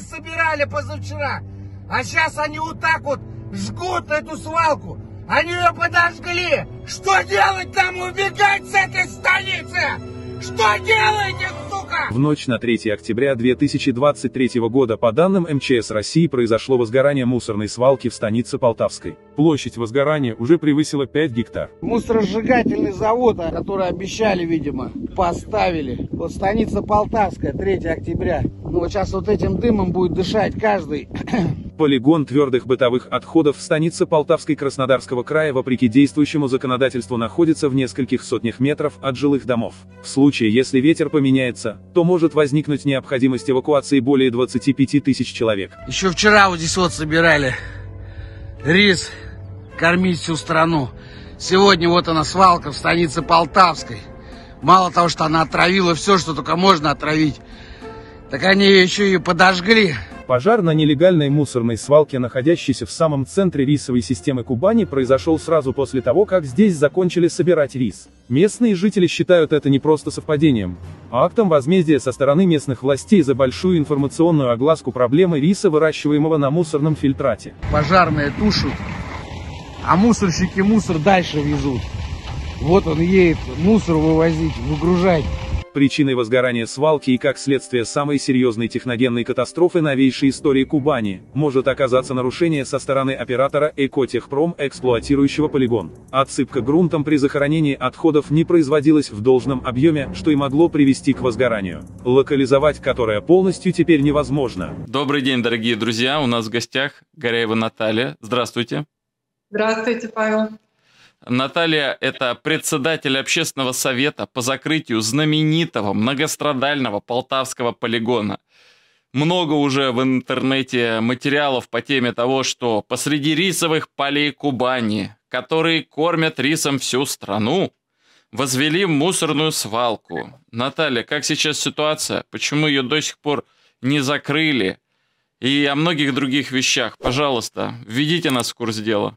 собирали, собирали позавчера. А сейчас они вот так вот жгут эту свалку. Они ее подожгли. Что делать нам? Убегать с этой станицы? Что делаете? В ночь на 3 октября 2023 года по данным МЧС России произошло возгорание мусорной свалки в станице Полтавской. Площадь возгорания уже превысила 5 гектар. Мусоросжигательный завод, который обещали, видимо, поставили. Вот станица Полтавская, 3 октября. Ну вот сейчас вот этим дымом будет дышать каждый. Полигон твердых бытовых отходов в станице Полтавской Краснодарского края вопреки действующему законодательству находится в нескольких сотнях метров от жилых домов. В случае, если ветер поменяется, то может возникнуть необходимость эвакуации более 25 тысяч человек. Еще вчера вот здесь вот собирали рис, кормить всю страну. Сегодня вот она свалка в станице Полтавской. Мало того, что она отравила все, что только можно отравить, так они еще и подожгли. Пожар на нелегальной мусорной свалке, находящейся в самом центре рисовой системы Кубани, произошел сразу после того, как здесь закончили собирать рис. Местные жители считают это не просто совпадением, а актом возмездия со стороны местных властей за большую информационную огласку проблемы риса, выращиваемого на мусорном фильтрате. Пожарные тушат, а мусорщики мусор дальше везут. Вот он едет мусор вывозить, выгружать. Причиной возгорания свалки и как следствие самой серьезной техногенной катастрофы новейшей истории Кубани, может оказаться нарушение со стороны оператора Экотехпром, эксплуатирующего полигон. Отсыпка грунтом при захоронении отходов не производилась в должном объеме, что и могло привести к возгоранию, локализовать которое полностью теперь невозможно. Добрый день, дорогие друзья, у нас в гостях Горяева Наталья. Здравствуйте. Здравствуйте, Павел. Наталья – это председатель общественного совета по закрытию знаменитого многострадального полтавского полигона. Много уже в интернете материалов по теме того, что посреди рисовых полей Кубани, которые кормят рисом всю страну, возвели мусорную свалку. Наталья, как сейчас ситуация? Почему ее до сих пор не закрыли? И о многих других вещах. Пожалуйста, введите нас в курс дела.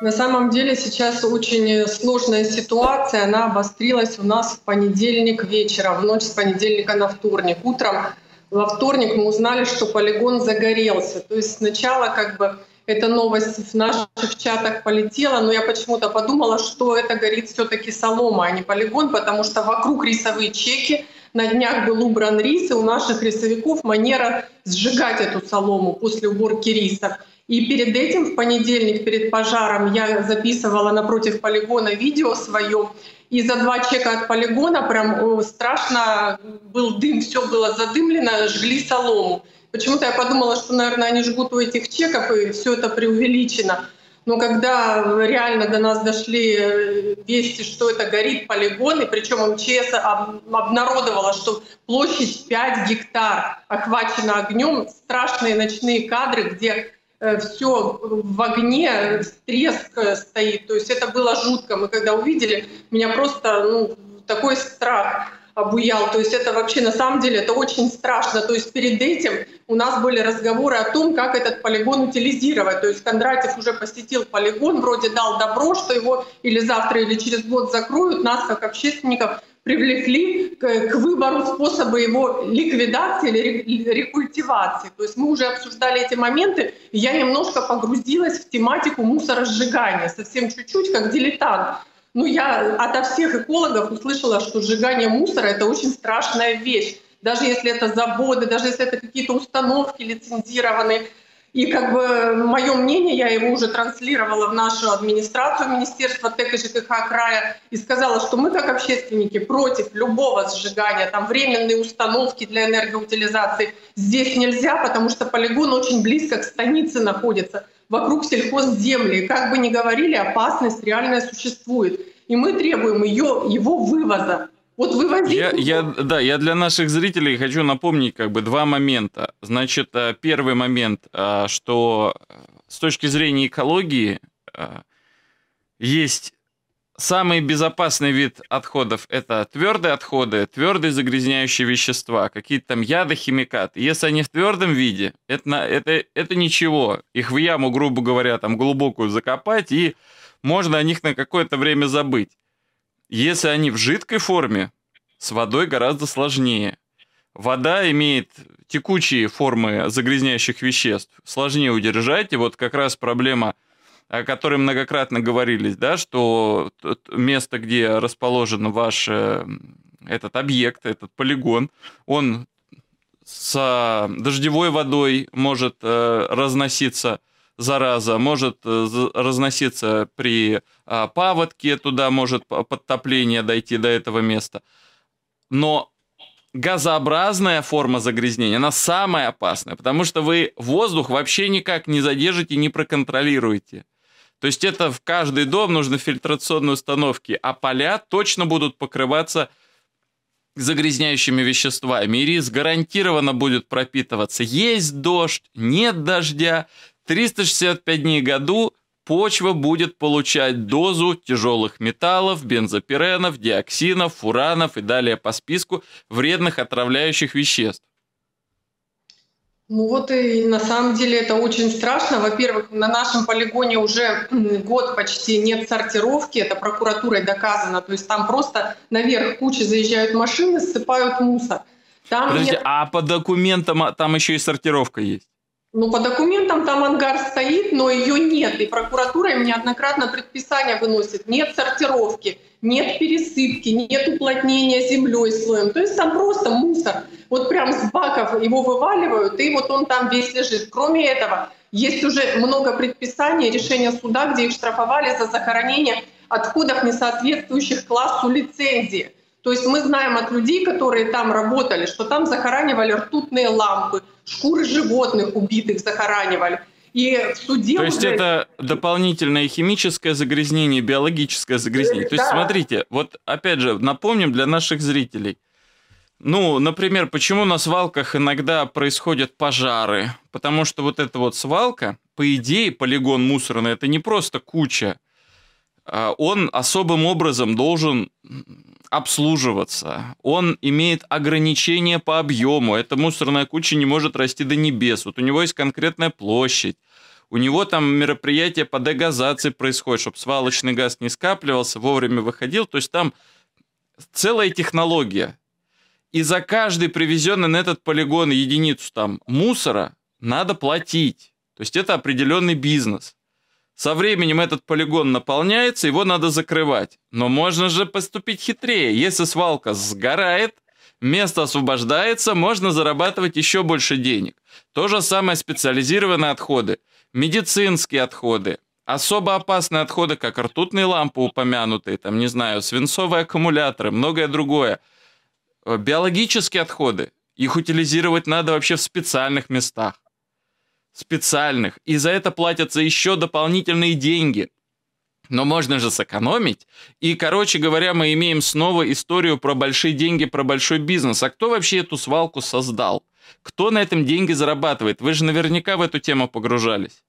На самом деле сейчас очень сложная ситуация. Она обострилась у нас в понедельник вечером, в ночь с понедельника на вторник. Утром во вторник мы узнали, что полигон загорелся. То есть сначала как бы эта новость в наших чатах полетела, но я почему-то подумала, что это горит все-таки солома, а не полигон, потому что вокруг рисовые чеки, на днях был убран рис, и у наших рисовиков манера сжигать эту солому после уборки риса. И перед этим, в понедельник, перед пожаром, я записывала напротив полигона видео свое. И за два чека от полигона прям страшно был дым, все было задымлено, жгли солому. Почему-то я подумала, что, наверное, они жгут у этих чеков, и все это преувеличено. Но когда реально до нас дошли э, вести, что это горит полигон, и причем МЧС обнародовала, что площадь 5 гектар охвачена огнем, страшные ночные кадры, где все в огне, треск э, стоит. То есть это было жутко. Мы когда увидели, меня просто ну, такой страх обуял. То есть это вообще на самом деле это очень страшно. То есть перед этим у нас были разговоры о том, как этот полигон утилизировать. То есть Кондратьев уже посетил полигон, вроде дал добро, что его или завтра, или через год закроют. Нас, как общественников, привлекли к, к выбору способа его ликвидации или рекультивации. То есть мы уже обсуждали эти моменты, и я немножко погрузилась в тематику мусоросжигания, совсем чуть-чуть, как дилетант. Ну, я ото всех экологов услышала, что сжигание мусора — это очень страшная вещь. Даже если это заводы, даже если это какие-то установки лицензированные, и как бы мое мнение, я его уже транслировала в нашу администрацию Министерства ТЭК и ЖКХ края и сказала, что мы как общественники против любого сжигания, там временные установки для энергоутилизации здесь нельзя, потому что полигон очень близко к станице находится, вокруг сельхозземли. И как бы ни говорили, опасность реально существует. И мы требуем ее, его вывоза. Вот вывозить... Я, я, да, я для наших зрителей хочу напомнить как бы два момента. Значит, э, первый момент, э, что э, с точки зрения экологии есть самый безопасный вид отходов – это твердые отходы, твердые загрязняющие вещества, какие-то там яды, химикаты. Если они в твердом виде, это, это, это ничего. Их в яму, грубо говоря, там глубокую закопать, и можно о них на какое-то время забыть. Если они в жидкой форме, с водой гораздо сложнее. вода имеет текучие формы загрязняющих веществ, сложнее удержать, и вот как раз проблема о которой многократно говорились, да, что место, где расположен ваш э, этот объект, этот полигон, он с дождевой водой может э, разноситься зараза, может э, разноситься при а, паводке, туда может подтопление дойти до этого места. Но газообразная форма загрязнения, она самая опасная, потому что вы воздух вообще никак не задержите, не проконтролируете. То есть это в каждый дом нужны фильтрационные установки, а поля точно будут покрываться загрязняющими веществами. И рис гарантированно будет пропитываться. Есть дождь, нет дождя. 365 дней в году почва будет получать дозу тяжелых металлов, бензопиренов, диоксинов, фуранов и далее по списку вредных отравляющих веществ. Ну вот и на самом деле это очень страшно. Во-первых, на нашем полигоне уже год почти нет сортировки, это прокуратурой доказано. То есть там просто наверх кучи заезжают машины, ссыпают мусор. Там Подождите, нет... а по документам а, там еще и сортировка есть? Ну, по документам там ангар стоит, но ее нет. И прокуратура им неоднократно предписания выносит. Нет сортировки, нет пересыпки, нет уплотнения землей слоем. То есть там просто мусор. Вот прям с баков его вываливают, и вот он там весь лежит. Кроме этого, есть уже много предписаний, решения суда, где их штрафовали за захоронение отходов, не соответствующих классу лицензии. То есть мы знаем от людей, которые там работали, что там захоранивали ртутные лампы, шкуры животных убитых захоранивали. И в суде То есть это дополнительное химическое загрязнение, биологическое загрязнение. То есть смотрите, вот опять же напомним для наших зрителей. Ну, например, почему на свалках иногда происходят пожары? Потому что вот эта вот свалка, по идее, полигон мусорный, это не просто куча. А он особым образом должен обслуживаться. Он имеет ограничения по объему. Эта мусорная куча не может расти до небес. Вот у него есть конкретная площадь. У него там мероприятие по дегазации происходит, чтобы свалочный газ не скапливался, вовремя выходил. То есть там целая технология. И за каждый привезенный на этот полигон единицу там мусора надо платить. То есть это определенный бизнес. Со временем этот полигон наполняется, его надо закрывать. Но можно же поступить хитрее. Если свалка сгорает, место освобождается, можно зарабатывать еще больше денег. То же самое специализированные отходы, медицинские отходы, особо опасные отходы, как ртутные лампы упомянутые, там, не знаю, свинцовые аккумуляторы, многое другое. Э, биологические отходы, их утилизировать надо вообще в специальных местах специальных, и за это платятся еще дополнительные деньги. Но можно же сэкономить. И, короче говоря, мы имеем снова историю про большие деньги, про большой бизнес. А кто вообще эту свалку создал? Кто на этом деньги зарабатывает? Вы же наверняка в эту тему погружались.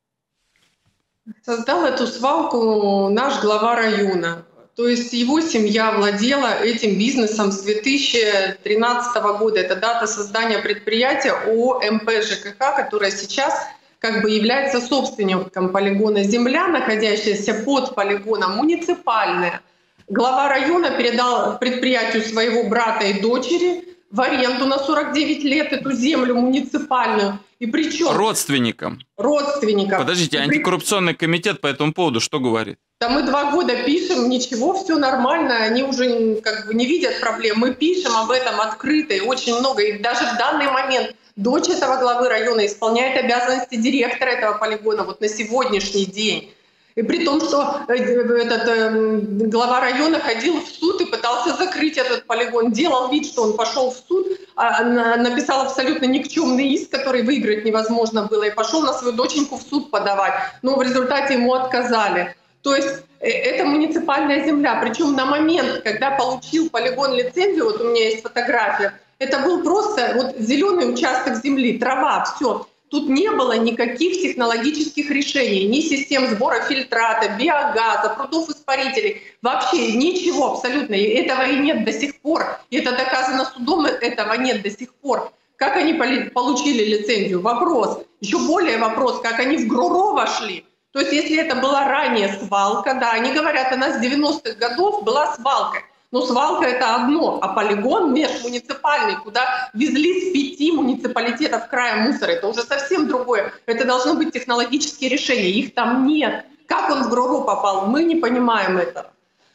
Создал эту свалку наш глава района. То есть его семья владела этим бизнесом с 2013 года. Это дата создания предприятия ООО МП ЖКХ, которое сейчас как бы является собственником полигона. Земля, находящаяся под полигоном, муниципальная. Глава района передал предприятию своего брата и дочери в аренду на 49 лет эту землю муниципальную. И причем... Родственникам. Родственникам. Подождите, антикоррупционный комитет по этому поводу что говорит? Да мы два года пишем, ничего, все нормально, они уже как бы не видят проблем. Мы пишем об этом открыто и очень много. И даже в данный момент дочь этого главы района исполняет обязанности директора этого полигона вот на сегодняшний день. И при том, что э, этот э, глава района ходил в суд и пытался закрыть этот полигон, делал вид, что он пошел в суд, а, написал абсолютно никчемный иск, который выиграть невозможно было, и пошел на свою доченьку в суд подавать. Но в результате ему отказали. То есть э, это муниципальная земля. Причем на момент, когда получил полигон лицензию, вот у меня есть фотография, это был просто вот зеленый участок земли, трава, все. Тут не было никаких технологических решений, ни систем сбора фильтрата, биогаза, прудов испарителей, вообще ничего абсолютно. И этого и нет до сих пор. И это доказано судом, этого нет до сих пор. Как они получили лицензию? Вопрос. Еще более вопрос, как они в ГРУРО вошли. То есть если это была ранее свалка, да, они говорят, она с 90-х годов была свалкой. Но свалка это одно, а полигон межмуниципальный, куда везли с пяти муниципалитетов края мусор, это уже совсем другое. Это должно быть технологические решения, их там нет. Как он в ГРОРО попал, мы не понимаем этого.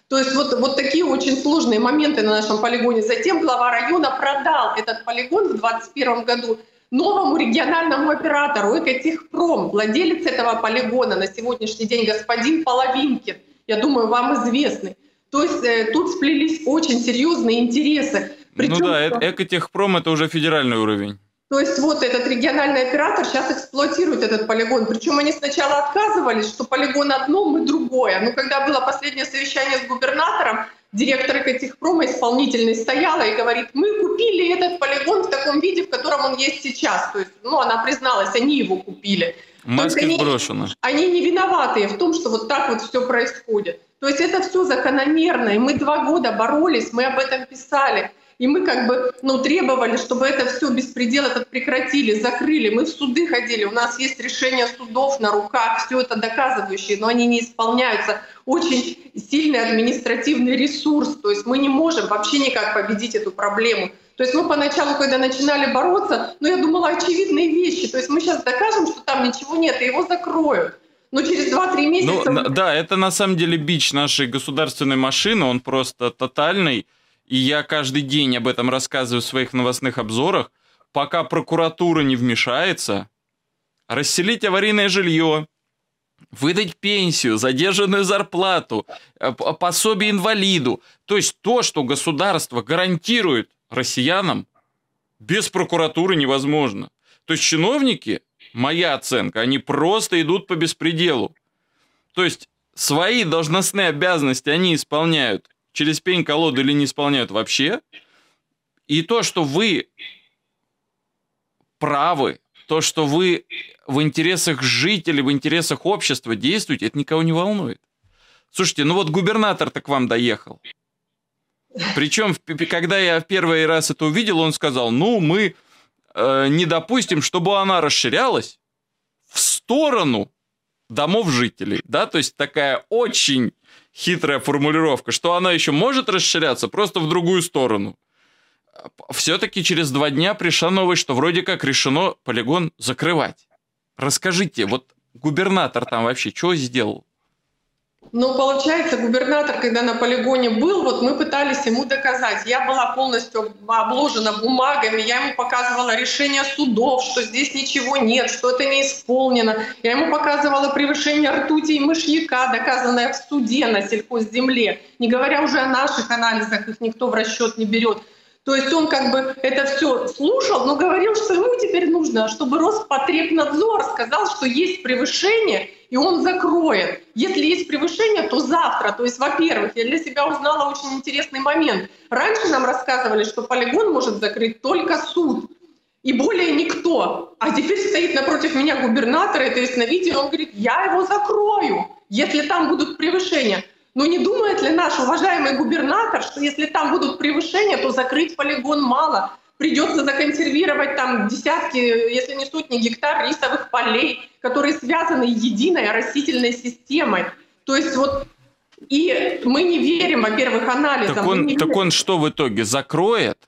То есть вот, вот такие очень сложные моменты на нашем полигоне. Затем глава района продал этот полигон в 2021 году новому региональному оператору Экотехпром, владелец этого полигона на сегодняшний день господин Половинкин, я думаю, вам известный. То есть э, тут сплелись очень серьезные интересы. Причем, ну да, что... Экотехпром это уже федеральный уровень. То есть вот этот региональный оператор сейчас эксплуатирует этот полигон. Причем они сначала отказывались, что полигон одно, мы другое. Но когда было последнее совещание с губернатором, директор Экотехпрома исполнительный стояла и говорит, мы купили этот полигон в таком виде, в котором он есть сейчас. То есть, ну, она призналась, они его купили. Маски они, сброшены. Они не виноваты в том, что вот так вот все происходит. То есть это все закономерно, и мы два года боролись, мы об этом писали. И мы как бы ну, требовали, чтобы это все беспредел этот прекратили, закрыли. Мы в суды ходили, у нас есть решения судов на руках, все это доказывающие, но они не исполняются. Очень сильный административный ресурс, то есть мы не можем вообще никак победить эту проблему. То есть мы поначалу, когда начинали бороться, ну я думала очевидные вещи. То есть мы сейчас докажем, что там ничего нет, и его закроют. Но через 2-3 месяца... Ну, да, это на самом деле бич нашей государственной машины, он просто тотальный и я каждый день об этом рассказываю в своих новостных обзорах, пока прокуратура не вмешается, расселить аварийное жилье, выдать пенсию, задержанную зарплату, э, пособие инвалиду. То есть то, что государство гарантирует россиянам, без прокуратуры невозможно. То есть чиновники, моя оценка, они просто идут по беспределу. То есть свои должностные обязанности они исполняют через пень-колоду или не исполняют вообще. И то, что вы правы, то, что вы в интересах жителей, в интересах общества действуете, это никого не волнует. Слушайте, ну вот губернатор-то к вам доехал. Причем, когда я в первый раз это увидел, он сказал, ну, мы э, не допустим, чтобы она расширялась в сторону домов жителей. Да, то есть такая очень хитрая формулировка, что она еще может расширяться просто в другую сторону. Все-таки через два дня пришла новость, что вроде как решено полигон закрывать. Расскажите, вот губернатор там вообще что сделал? Ну, получается, губернатор, когда на полигоне был, вот мы пытались ему доказать. Я была полностью обложена бумагами, я ему показывала решение судов, что здесь ничего нет, что это не исполнено. Я ему показывала превышение ртути и мышьяка, доказанное в суде на сельхозземле. Не говоря уже о наших анализах, их никто в расчет не берет. То есть он как бы это все слушал, но говорил, что ему теперь нужно, чтобы Роспотребнадзор сказал, что есть превышение, и он закроет. Если есть превышение, то завтра. То есть, во-первых, я для себя узнала очень интересный момент. Раньше нам рассказывали, что полигон может закрыть только суд и более никто. А теперь стоит напротив меня губернатор, это есть на видео, он говорит, я его закрою, если там будут превышения. Но не думает ли наш уважаемый губернатор, что если там будут превышения, то закрыть полигон мало? Придется законсервировать там десятки, если не сотни гектар рисовых полей, которые связаны единой растительной системой. То есть вот и мы не верим, во-первых, анализам. Так он, так он что в итоге закроет?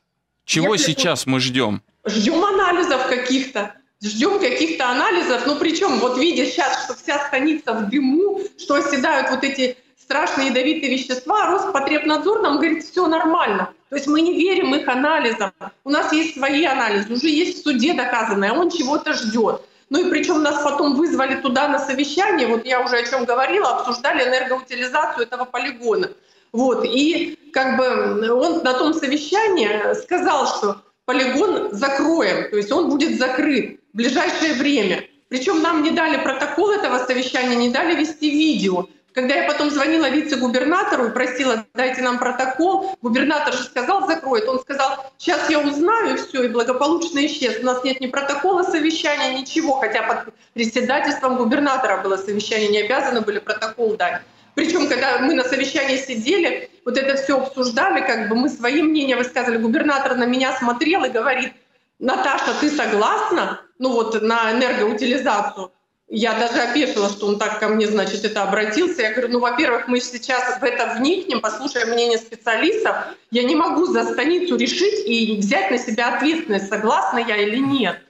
Чего Если сейчас мы ждем? Ждем анализов каких-то. Ждем каких-то анализов. Ну причем, вот видя сейчас, что вся станица в дыму, что оседают вот эти страшные ядовитые вещества, Роспотребнадзор нам говорит, все нормально. То есть мы не верим их анализам. У нас есть свои анализы, уже есть в суде доказанное, он чего-то ждет. Ну и причем нас потом вызвали туда на совещание, вот я уже о чем говорила, обсуждали энергоутилизацию этого полигона. Вот, и как бы он на том совещании сказал, что полигон закроем, то есть он будет закрыт в ближайшее время. Причем нам не дали протокол этого совещания, не дали вести видео. Когда я потом звонила вице-губернатору и просила, дайте нам протокол, губернатор же сказал, закроет. Он сказал, сейчас я узнаю, все, и благополучно исчез. У нас нет ни протокола совещания, ничего, хотя под председательством губернатора было совещание, не обязаны были протокол дать. Причем, когда мы на совещании сидели, вот это все обсуждали, как бы мы свои мнения высказывали, губернатор на меня смотрел и говорит, Наташа, ты согласна? Ну вот на энергоутилизацию. Я даже опешила, что он так ко мне, значит, это обратился. Я говорю, ну, во-первых, мы сейчас в это вникнем, послушаем мнение специалистов. Я не могу за станицу решить и взять на себя ответственность, согласна я или нет.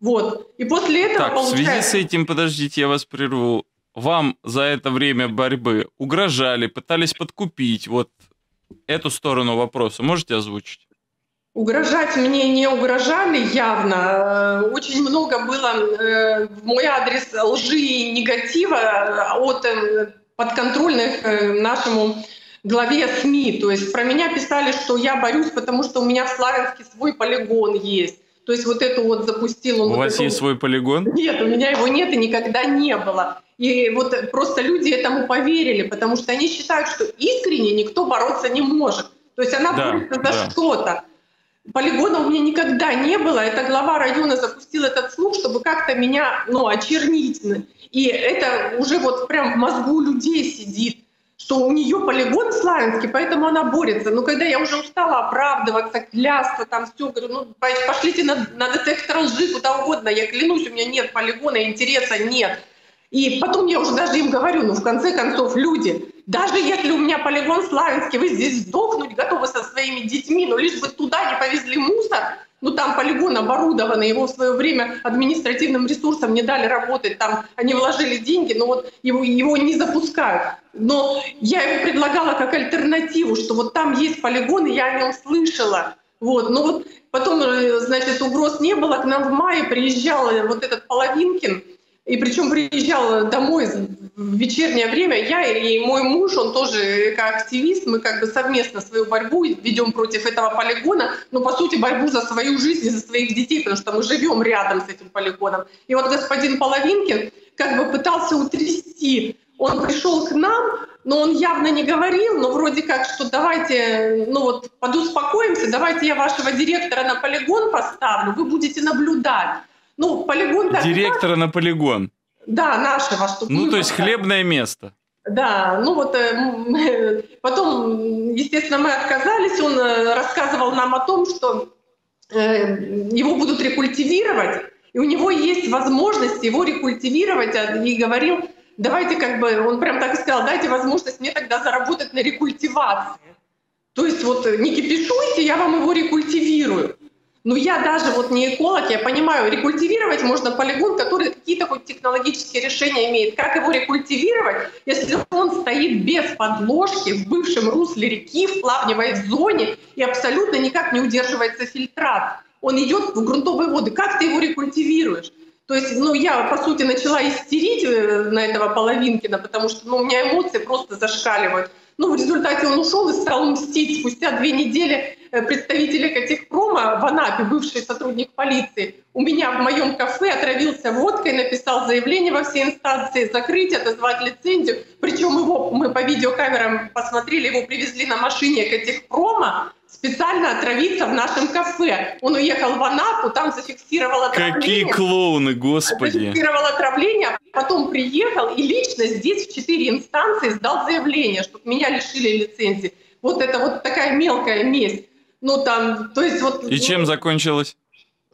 Вот. И после этого Так, в получается... связи с этим, подождите, я вас прерву. Вам за это время борьбы угрожали, пытались подкупить вот эту сторону вопроса. Можете озвучить? Угрожать мне не угрожали явно. Э, Очень много было э, в мой адрес лжи и негатива от э, подконтрольных нашему главе СМИ. То есть про меня писали, что я борюсь, потому что у меня в Славянске свой полигон есть. То есть вот эту вот запустил он. У вот вас эту- есть свой полигон? Нет, у меня его нет и никогда не было. И вот просто люди этому поверили, потому что они считают, что искренне никто бороться не может. То есть она Да, борется за да. что-то. Полигона у меня никогда не было. Это глава района запустил этот слух, чтобы как-то меня ну, очернить. И это уже вот прям в мозгу людей сидит, что у нее полигон славянский, поэтому она борется. Но когда я уже устала оправдываться, клясться, там все, говорю, ну по- пошлите на, на детектор лжи куда угодно. Я клянусь, у меня нет полигона, интереса нет. И потом я уже даже им говорю, ну в конце концов, люди, даже если у меня полигон Славянский, вы здесь сдохнуть готовы со своими детьми, но лишь бы туда не повезли мусор, ну там полигон оборудованный, его в свое время административным ресурсом не дали работать, там они вложили деньги, но вот его, его не запускают. Но я ему предлагала как альтернативу, что вот там есть полигон, и я о нем слышала. Вот, ну вот потом, э, значит, угроз не было. К нам в мае приезжал э, вот этот Половинкин, и причем приезжал домой в вечернее время. Я и мой муж, он тоже активист, мы как бы совместно свою борьбу ведем против этого полигона, но по сути борьбу за свою жизнь и за своих детей, потому что мы живем рядом с этим полигоном. И вот господин Половинкин как бы пытался утрясти. Он пришел к нам, но он явно не говорил, но вроде как, что давайте, ну вот, подуспокоимся, давайте я вашего директора на полигон поставлю, вы будете наблюдать. Ну, полигон... так Директора на полигон. да, нашего, чтобы Ну, то есть поставили. хлебное место. Да, ну вот э, потом, естественно, мы отказались. Он э, рассказывал нам о том, что э, его будут рекультивировать, и у него есть возможность его рекультивировать, а, и говорил, давайте как бы, он прям так и сказал, дайте возможность мне тогда заработать на рекультивации. То есть вот не кипишуйте, я вам его рекультивирую. Но я даже вот не эколог, я понимаю, рекультивировать можно полигон, который какие-то хоть технологические решения имеет. Как его рекультивировать, если он стоит без подложки в бывшем русле реки, в плавневой зоне и абсолютно никак не удерживается фильтрат? Он идет в грунтовые воды. Как ты его рекультивируешь? То есть, ну, я, по сути, начала истерить э, на этого Половинкина, потому что, ну, у меня эмоции просто зашкаливают. Ну, в результате он ушел и стал мстить. Спустя две недели э, представитель Экотехпрома в Анапе, бывший сотрудник полиции, у меня в моем кафе отравился водкой, написал заявление во все инстанции, закрыть, отозвать лицензию. Причем его, мы по видеокамерам посмотрели, его привезли на машине Экотехпрома, специально отравиться в нашем кафе. Он уехал в Анапу, там зафиксировал отравление. Какие клоуны, господи. Зафиксировал отравление, потом приехал и лично здесь в четыре инстанции сдал заявление, чтобы меня лишили лицензии. Вот это вот такая мелкая месть. Ну там, то есть вот... И чем закончилось?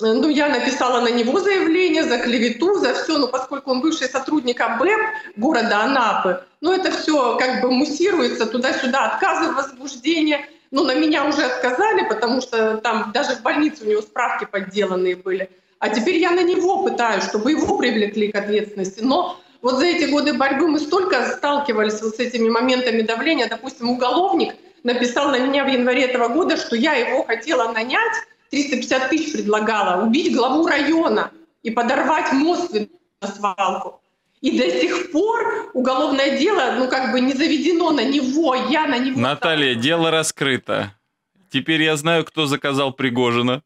Ну, я написала на него заявление за клевету, за все, но поскольку он бывший сотрудник АБЭП города Анапы, ну, это все как бы муссируется туда-сюда, отказы в возбуждении. Ну, на меня уже отказали, потому что там даже в больнице у него справки подделанные были. А теперь я на него пытаюсь, чтобы его привлекли к ответственности. Но вот за эти годы борьбы мы столько сталкивались вот с этими моментами давления. Допустим, уголовник написал на меня в январе этого года, что я его хотела нанять, 350 тысяч предлагала, убить главу района и подорвать мост на свалку. И до сих пор уголовное дело, ну, как бы не заведено на него, я на него... Наталья, дело раскрыто. Теперь я знаю, кто заказал Пригожина.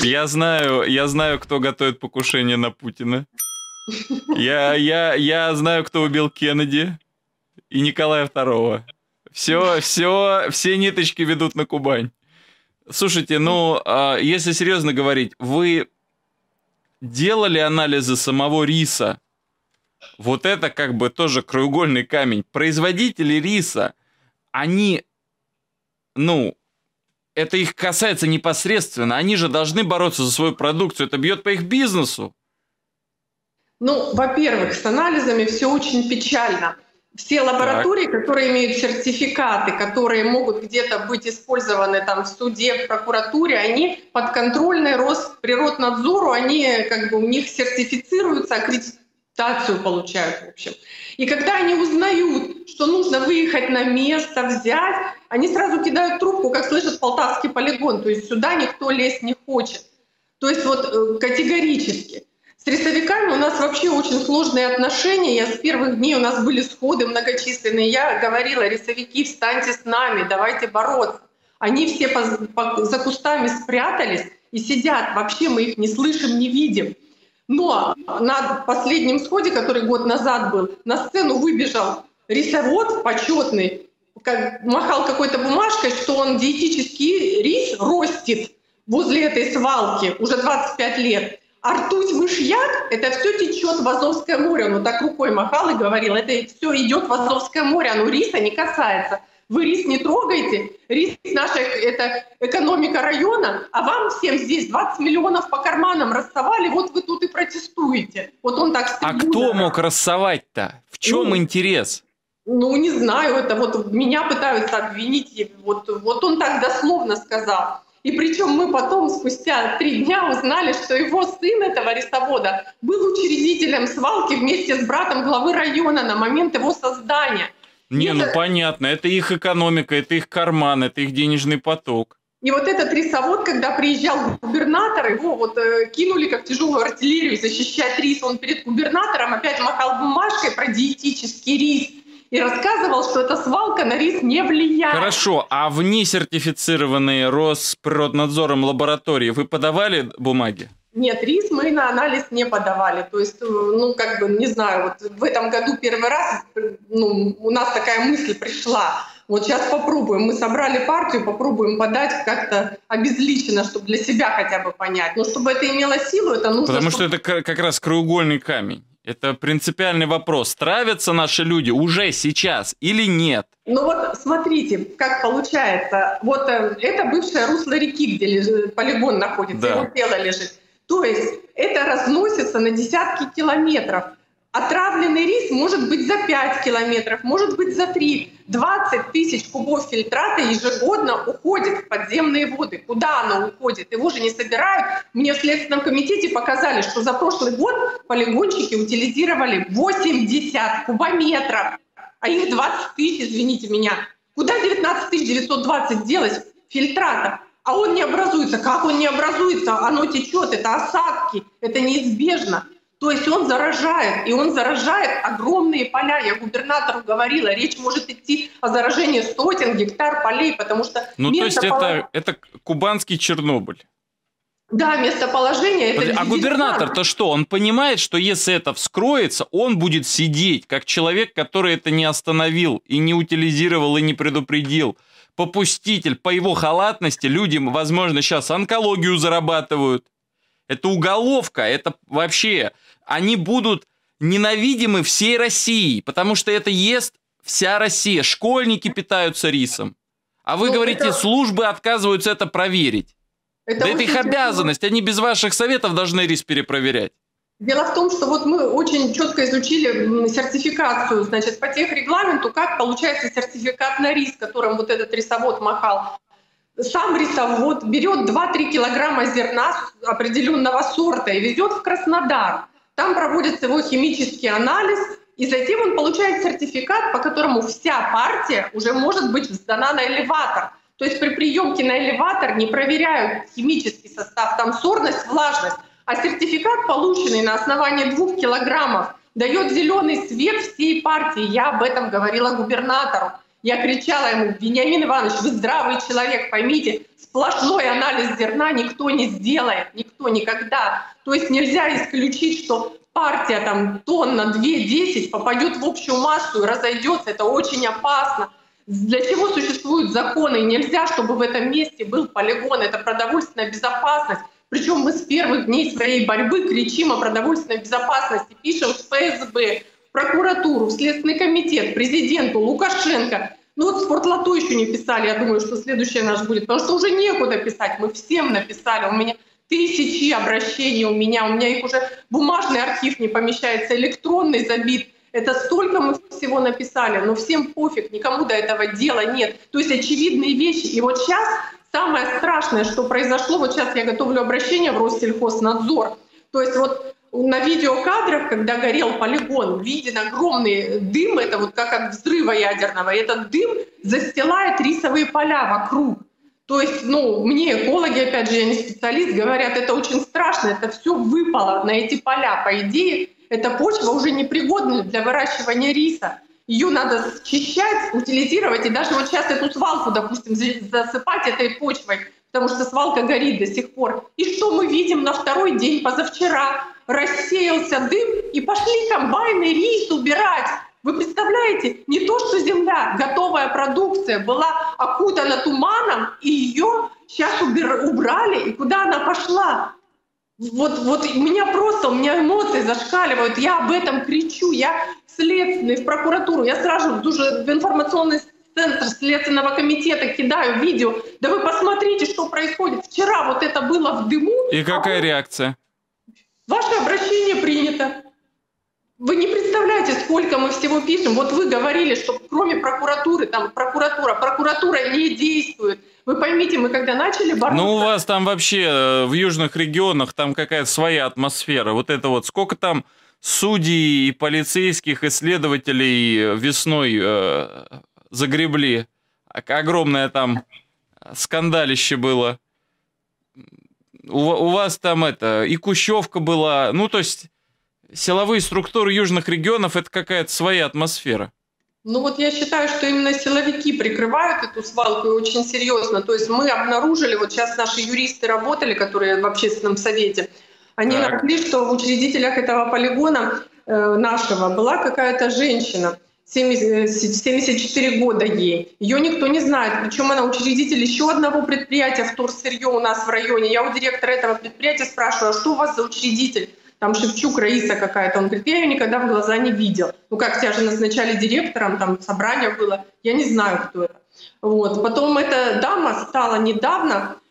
Я знаю, я знаю, кто готовит покушение на Путина. Я, я, я знаю, кто убил Кеннеди и Николая II. Все, все, все ниточки ведут на Кубань. Слушайте, ну, а, если серьезно говорить, вы делали анализы самого риса? Вот это как бы тоже краеугольный камень. Производители риса, они, ну, это их касается непосредственно. Они же должны бороться за свою продукцию. Это бьет по их бизнесу. Ну, во-первых, с анализами все очень печально. Все лаборатории, так. которые имеют сертификаты, которые могут где-то быть использованы там в суде, в прокуратуре, они подконтрольны Росприроднадзору, они как бы у них сертифицируются, аккредитацию получают, в общем. И когда они узнают, что нужно выехать на место, взять, они сразу кидают трубку, как слышат полтавский полигон, то есть сюда никто лезть не хочет. То есть вот э, категорически. С рисовиками у нас вообще очень сложные отношения. Я с первых дней у нас были сходы многочисленные. Я говорила, рисовики, встаньте с нами, давайте бороться. Они все по, по, за кустами спрятались и сидят. Вообще мы их не слышим, не видим. Но на последнем сходе, который год назад был, на сцену выбежал рисовод почетный, как, махал какой-то бумажкой, что он диетический рис ростит возле этой свалки уже 25 лет. А ртуть мышьяк, это все течет в Азовское море. Он вот так рукой махал и говорил, это все идет в Азовское море, оно риса не касается. Вы рис не трогайте, рис наша это экономика района, а вам всем здесь 20 миллионов по карманам рассовали, вот вы тут и протестуете. Вот он так А кто мог рассовать-то? В чем ну, интерес? Ну, не знаю, это вот меня пытаются обвинить, вот, вот он так дословно сказал. И причем мы потом, спустя три дня, узнали, что его сын этого рисовода был учредителем свалки вместе с братом главы района на момент его создания. Не, это... ну понятно, это их экономика, это их карман, это их денежный поток. И вот этот рисовод, когда приезжал губернатор, его вот э, кинули как тяжелую артиллерию защищать рис. Он перед губернатором опять махал бумажкой про диетический рис и рассказывал, что эта свалка на рис не влияет. Хорошо, а в несертифицированные Росприроднадзором лаборатории вы подавали бумаги? Нет, рис мы на анализ не подавали. То есть, э, ну, как бы, не знаю, вот в этом году первый раз ну, у нас такая мысль пришла. Вот сейчас попробуем. Мы собрали партию, попробуем подать как-то обезличенно, чтобы для себя хотя бы понять. Но чтобы это имело силу, это нужно... Потому чтобы... что это как раз краеугольный камень. Это принципиальный вопрос. Травятся наши люди уже сейчас или нет? Ну вот смотрите, как получается. Вот э, это бывшее русло реки, где лежит, полигон находится, да. его тело лежит. То есть это разносится на десятки километров. Отравленный рис может быть за 5 километров, может быть за 3. 20 тысяч кубов фильтрата ежегодно уходит в подземные воды. Куда оно уходит? Его же не собирают. Мне в Следственном комитете показали, что за прошлый год полигонщики утилизировали 80 кубометров, а их 20 тысяч, извините меня. Куда 19 920 делать фильтрата? А он не образуется. Как он не образуется? Оно течет, это осадки, это неизбежно. То есть он заражает, и он заражает огромные поля. Я губернатору говорила, речь может идти о заражении сотен гектар полей, потому что... Ну, то есть это, это кубанский Чернобыль. Да, местоположение это... А губернатор-то что? Он понимает, что если это вскроется, он будет сидеть, как человек, который это не остановил и не утилизировал и не предупредил. Попуститель, по его халатности люди, возможно, сейчас онкологию зарабатывают. Это уголовка, это вообще они будут ненавидимы всей Россией, потому что это ест вся Россия. Школьники питаются рисом. А вы ну, говорите, это... службы отказываются это проверить. Это да это их обязанность, они без ваших советов должны рис перепроверять. Дело в том, что вот мы очень четко изучили сертификацию, значит, по тех регламенту, как получается сертификат на рис, которым вот этот рисовод махал. Сам рисовод берет 2-3 килограмма зерна определенного сорта и везет в Краснодар. Там проводится его химический анализ, и затем он получает сертификат, по которому вся партия уже может быть сдана на элеватор. То есть при приемке на элеватор не проверяют химический состав, там сорность, влажность, а сертификат, полученный на основании двух килограммов, дает зеленый свет всей партии. Я об этом говорила губернатору. Я кричала ему, Вениамин Иванович, вы здравый человек, поймите, сплошной анализ зерна никто не сделает, никто никогда. То есть нельзя исключить, что партия там тонна 2-10 попадет в общую массу и разойдется. Это очень опасно. Для чего существуют законы? Нельзя, чтобы в этом месте был полигон. Это продовольственная безопасность. Причем мы с первых дней своей борьбы кричим о продовольственной безопасности, пишем в ФСБ, в прокуратуру, в Следственный комитет, президенту, Лукашенко. Ну вот спортлото еще не писали, я думаю, что следующее наш будет, потому что уже некуда писать, мы всем написали. У меня тысячи обращений у меня, у меня их уже бумажный архив не помещается, электронный забит. Это столько мы всего написали, но всем пофиг, никому до этого дела нет. То есть очевидные вещи. И вот сейчас самое страшное, что произошло, вот сейчас я готовлю обращение в Россельхознадзор. То есть вот на видеокадрах, когда горел полигон, виден огромный дым, это вот как от взрыва ядерного, и этот дым застилает рисовые поля вокруг. То есть, ну, мне экологи, опять же, я не специалист, говорят, это очень страшно, это все выпало на эти поля. По идее, эта почва уже непригодна для выращивания риса. Ее надо счищать, утилизировать, и даже вот сейчас эту свалку, допустим, засыпать этой почвой, потому что свалка горит до сих пор. И что мы видим на второй день, позавчера? Рассеялся дым, и пошли комбайны рис убирать. Вы представляете, не то, что земля, готовая продукция была окутана туманом, и ее сейчас убрали, и куда она пошла? Вот, вот меня просто, у меня эмоции зашкаливают, я об этом кричу, я следственный, в прокуратуру, я сразу уже в информационный центр Следственного комитета кидаю видео. Да вы посмотрите, что происходит. Вчера вот это было в дыму. И какая а... реакция? Ваше обращение принято. Вы не представляете, сколько мы всего пишем. Вот вы говорили, что кроме прокуратуры, там прокуратура, прокуратура не действует. Вы поймите, мы когда начали бороться... Ну, у вас там вообще э, в южных регионах там какая-то своя атмосфера. Вот это вот, сколько там судей и полицейских, исследователей весной э, загребли. Огромное там скандалище было. У, у вас там это, и Кущевка была. Ну, то есть силовые структуры южных регионов это какая-то своя атмосфера. Ну вот я считаю, что именно силовики прикрывают эту свалку и очень серьезно. То есть мы обнаружили, вот сейчас наши юристы работали, которые в общественном совете, они так. нашли, что в учредителях этого полигона э, нашего была какая-то женщина. 70, 74 года ей. Ее никто не знает. Причем она учредитель еще одного предприятия вторсырье у нас в районе. Я у директора этого предприятия спрашиваю, а что у вас за учредитель? там Шевчук, Раиса какая-то. Он говорит, я ее никогда в глаза не видел. Ну как, тебя же назначали директором, там собрание было, я не знаю, кто это. Вот. Потом эта дама стала недавно э,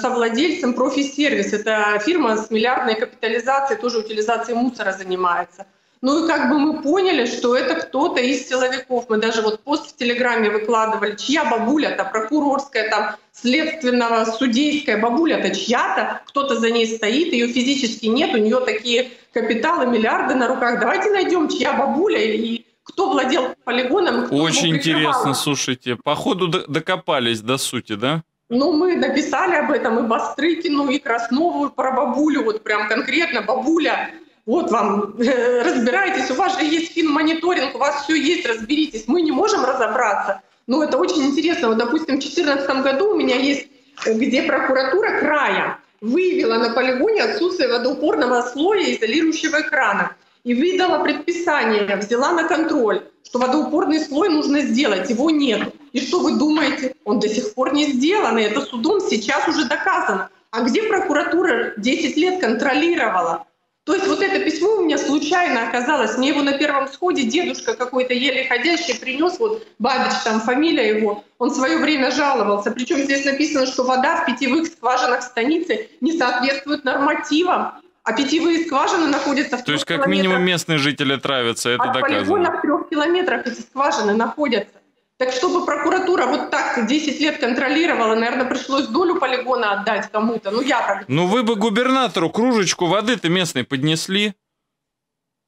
совладельцем профи-сервис. Это фирма с миллиардной капитализацией, тоже утилизацией мусора занимается. Ну и как бы мы поняли, что это кто-то из силовиков. Мы даже вот пост в Телеграме выкладывали, чья бабуля-то, прокурорская, там, следственного, судейская бабуля-то чья-то, кто-то за ней стоит, ее физически нет, у нее такие капиталы, миллиарды на руках. Давайте найдем, чья бабуля и кто владел полигоном. Кто Очень интересно, слушайте. Походу докопались до сути, да? Ну, мы написали об этом и Бастрыкину, и Краснову, про бабулю, вот прям конкретно бабуля вот вам, э, разбирайтесь, у вас же есть финмониторинг, у вас все есть, разберитесь. Мы не можем разобраться. Но это очень интересно. Вот, допустим, в 2014 году у меня есть, э, где прокуратура края выявила на полигоне отсутствие водоупорного слоя изолирующего экрана и выдала предписание, взяла на контроль, что водоупорный слой нужно сделать, его нет. И что вы думаете? Он до сих пор не сделан, и это судом сейчас уже доказано. А где прокуратура 10 лет контролировала? То есть вот это письмо у меня случайно оказалось. Мне его на первом сходе дедушка какой-то еле ходящий принес, вот Бабич, там фамилия его, он в свое время жаловался. Причем здесь написано, что вода в питьевых скважинах станицы не соответствует нормативам, а питьевые скважины находятся в То есть как минимум местные жители травятся, это От доказано. Полигона в трех километрах эти скважины находятся. Так чтобы прокуратура вот так 10 лет контролировала, наверное, пришлось долю полигона отдать кому-то. Ну, я так... Ну, вы бы губернатору кружечку воды-то местной поднесли.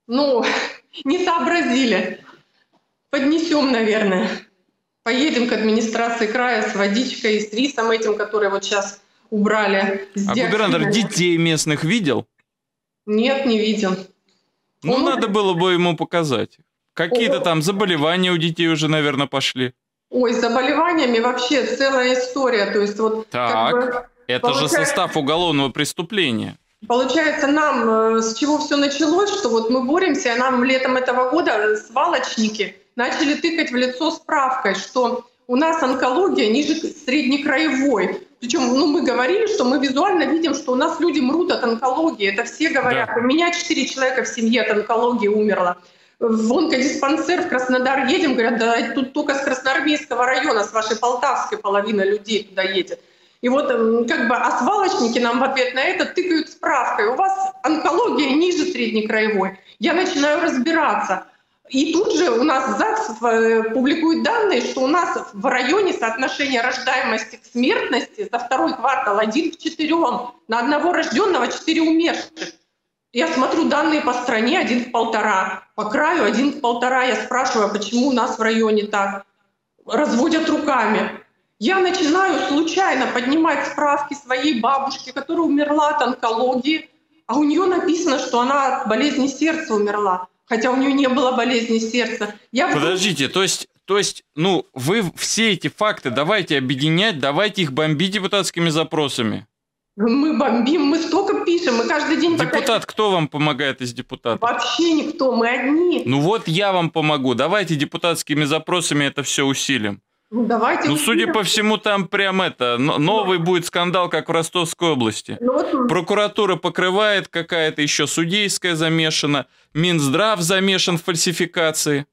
Ну, не сообразили. Поднесем, наверное. Поедем к администрации края с водичкой, с рисом этим, который вот сейчас убрали. А губернатор детей местных видел? Нет, не видел. Ну, Он... надо было бы ему показать. Какие-то там заболевания у детей уже, наверное, пошли. Ой, с заболеваниями вообще целая история. То есть вот. Так, как бы, это получается, же состав уголовного преступления. Получается, нам э, с чего все началось, что вот мы боремся, а нам летом этого года свалочники начали тыкать в лицо справкой, что у нас онкология ниже среднекраевой. Причем ну, мы говорили, что мы визуально видим, что у нас люди мрут от онкологии. Это все говорят. Да. У меня четыре человека в семье от онкологии умерло в онкодиспансер в Краснодар едем, говорят, да тут только с Красноармейского района, с вашей Полтавской половина людей туда едет. И вот как бы, а свалочники нам в ответ на это тыкают справкой. У вас онкология ниже среднекраевой. Я начинаю разбираться. И тут же у нас ЗАГС э, публикует данные, что у нас в районе соотношение рождаемости к смертности за второй квартал один к четырем. На одного рожденного четыре умерших. Я смотрю данные по стране один в полтора. По краю один в полтора. Я спрашиваю, а почему у нас в районе так? Разводят руками. Я начинаю случайно поднимать справки своей бабушки, которая умерла от онкологии, а у нее написано, что она от болезни сердца умерла, хотя у нее не было болезни сердца. Я Подождите, то есть то есть, ну, вы все эти факты давайте объединять, давайте их бомбить депутатскими запросами. Мы бомбим, мы столько пишем, мы каждый день... Депутат, пока... кто вам помогает из депутатов? Вообще никто, мы одни. Ну вот я вам помогу, давайте депутатскими запросами это все усилим. Ну, давайте. Ну, судя по всему, там прям это, новый да. будет скандал, как в Ростовской области. Ну, вот... Прокуратура покрывает, какая-то еще судейская замешана, Минздрав замешан в фальсификации.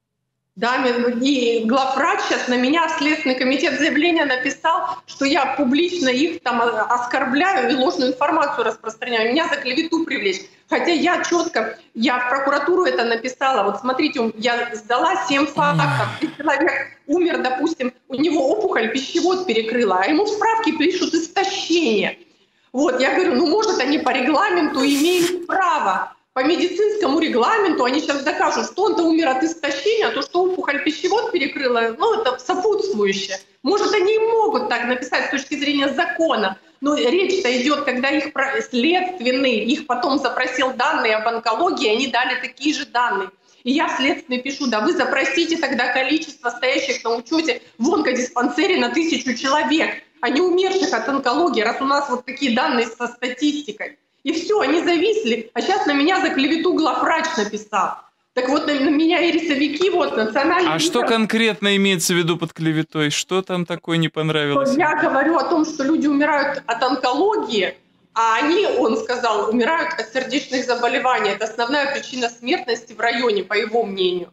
Да, и главврач сейчас на меня в Следственный комитет заявление написал, что я публично их там оскорбляю и ложную информацию распространяю. Меня за клевету привлечь. Хотя я четко, я в прокуратуру это написала. Вот смотрите, я сдала 7 фактов. И человек умер, допустим, у него опухоль пищевод перекрыла, а ему в справке пишут истощение. Вот, я говорю, ну, может, они по регламенту имеют право. По медицинскому регламенту они сейчас докажут, что он-то умер от истощения, а то, что опухоль пищевод перекрыла, ну, это сопутствующее. Может, они и могут так написать с точки зрения закона, но речь-то идет, когда их следственный, их потом запросил данные об онкологии, они дали такие же данные. И я следственный пишу, да вы запросите тогда количество стоящих на учете в онкодиспансере на тысячу человек, а не умерших от онкологии, раз у нас вот такие данные со статистикой. И все, они зависли. А сейчас на меня за клевету главврач написал. Так вот, на, на меня и рисовики, вот, национальные... А что конкретно имеется в виду под клеветой? Что там такое не понравилось? Я говорю о том, что люди умирают от онкологии, а они, он сказал, умирают от сердечных заболеваний. Это основная причина смертности в районе, по его мнению.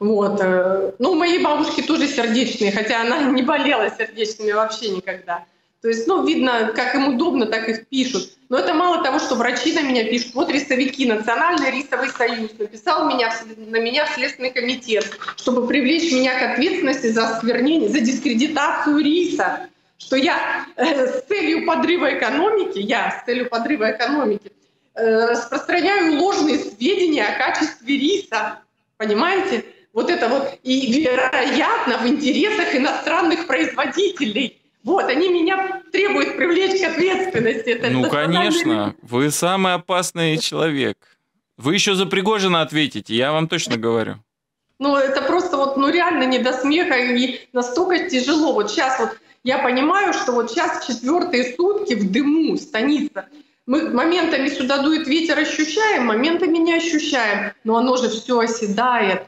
Вот. Э, ну, у моей бабушки тоже сердечные, хотя она не болела сердечными вообще никогда. То есть, ну, видно, как им удобно, так их пишут. Но это мало того, что врачи на меня пишут. Вот рисовики, Национальный рисовый союз написал меня, на меня в Следственный комитет, чтобы привлечь меня к ответственности за осквернение, за дискредитацию риса. Что я э, с целью подрыва экономики, я с целью подрыва экономики, э, распространяю ложные сведения о качестве риса. Понимаете? Вот это вот, и вероятно, в интересах иностранных производителей. Вот, они меня требуют привлечь к ответственности. Это ну, конечно, вы самый опасный человек. Вы еще за Пригожина ответите, я вам точно говорю. Ну, это просто вот, ну, реально не до смеха и настолько тяжело. Вот сейчас вот я понимаю, что вот сейчас четвертые сутки в дыму станица. Мы моментами сюда дует ветер, ощущаем, моментами не ощущаем, но оно же все оседает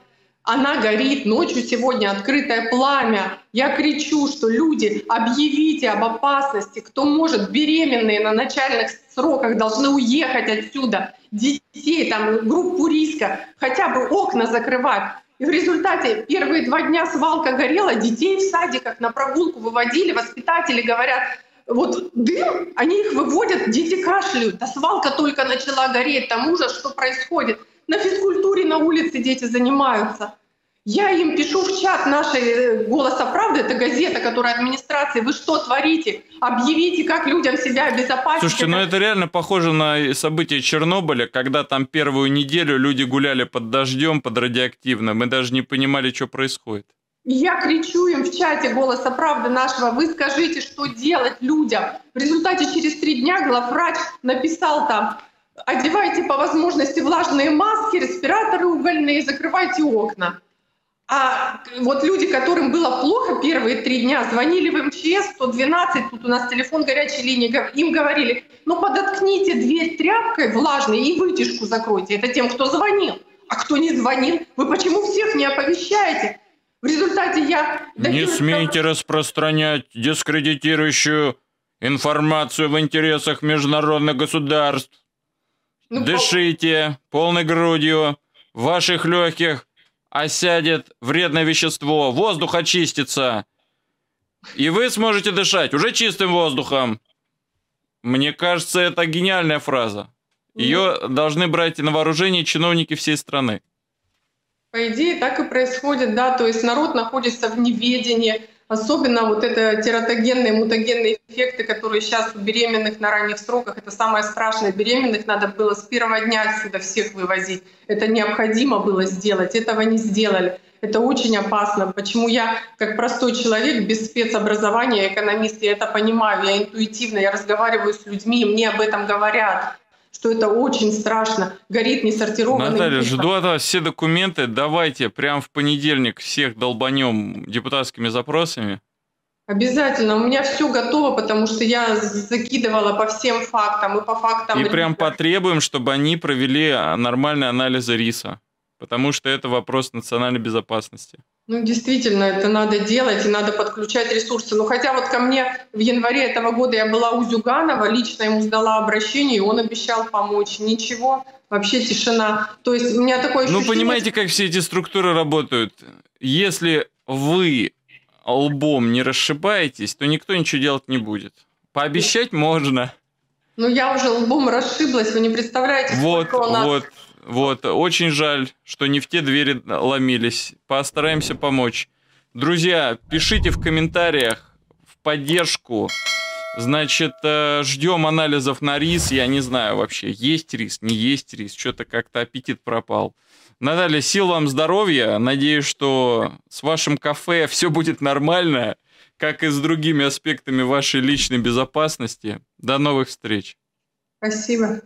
она горит, ночью сегодня открытое пламя. Я кричу, что люди, объявите об опасности, кто может, беременные на начальных сроках должны уехать отсюда, детей, там, группу риска, хотя бы окна закрывать. И в результате первые два дня свалка горела, детей в садиках на прогулку выводили, воспитатели говорят, вот дым, они их выводят, дети кашляют, а свалка только начала гореть, там ужас, что происходит. На физкультуре на улице дети занимаются. Я им пишу в чат нашей э, «Голоса правды», это газета, которая администрации, вы что творите? Объявите, как людям себя обезопасить. Слушайте, ну это реально похоже на события Чернобыля, когда там первую неделю люди гуляли под дождем, под радиоактивным, мы даже не понимали, что происходит. Я кричу им в чате «Голоса правды» нашего, вы скажите, что делать людям. В результате через три дня главврач написал там, одевайте по возможности влажные маски, респираторы угольные, закрывайте окна. А вот люди, которым было плохо первые три дня, звонили в МЧС 112, тут у нас телефон горячей линии, им говорили, ну подоткните дверь тряпкой влажной и вытяжку закройте. Это тем, кто звонил. А кто не звонил, вы почему всех не оповещаете? В результате я... Не смейте распространять дискредитирующую информацию в интересах международных государств. Ну, Дышите полной грудью в ваших легких осядет вредное вещество, воздух очистится. И вы сможете дышать уже чистым воздухом. Мне кажется, это гениальная фраза. Ее должны брать на вооружение чиновники всей страны. По идее, так и происходит, да, то есть народ находится в неведении, особенно вот это тератогенные, мутагенные эффекты, которые сейчас у беременных на ранних сроках, это самое страшное. Беременных надо было с первого дня отсюда всех вывозить. Это необходимо было сделать, этого не сделали. Это очень опасно. Почему я, как простой человек, без спецобразования, экономист, я это понимаю, я интуитивно, я разговариваю с людьми, мне об этом говорят что это очень страшно. Горит несортированный Наталья, жду от вас все документы. Давайте прямо в понедельник всех долбанем депутатскими запросами. Обязательно. У меня все готово, потому что я закидывала по всем фактам и по фактам. И прям потребуем, чтобы они провели нормальные анализы риса. Потому что это вопрос национальной безопасности. Ну, действительно, это надо делать, и надо подключать ресурсы. Ну, хотя вот ко мне в январе этого года я была у Зюганова, лично ему сдала обращение, и он обещал помочь. Ничего, вообще тишина. То есть у меня такое ну, ощущение... Ну, понимаете, как все эти структуры работают? Если вы лбом не расшибаетесь, то никто ничего делать не будет. Пообещать можно. Ну, я уже лбом расшиблась, вы не представляете, вот, сколько у нас... Вот, вот, очень жаль, что не в те двери ломились. Постараемся помочь. Друзья, пишите в комментариях в поддержку. Значит, э, ждем анализов на рис. Я не знаю вообще, есть рис, не есть рис. Что-то как-то аппетит пропал. Наталья, сил вам здоровья. Надеюсь, что с вашим кафе все будет нормально, как и с другими аспектами вашей личной безопасности. До новых встреч. Спасибо.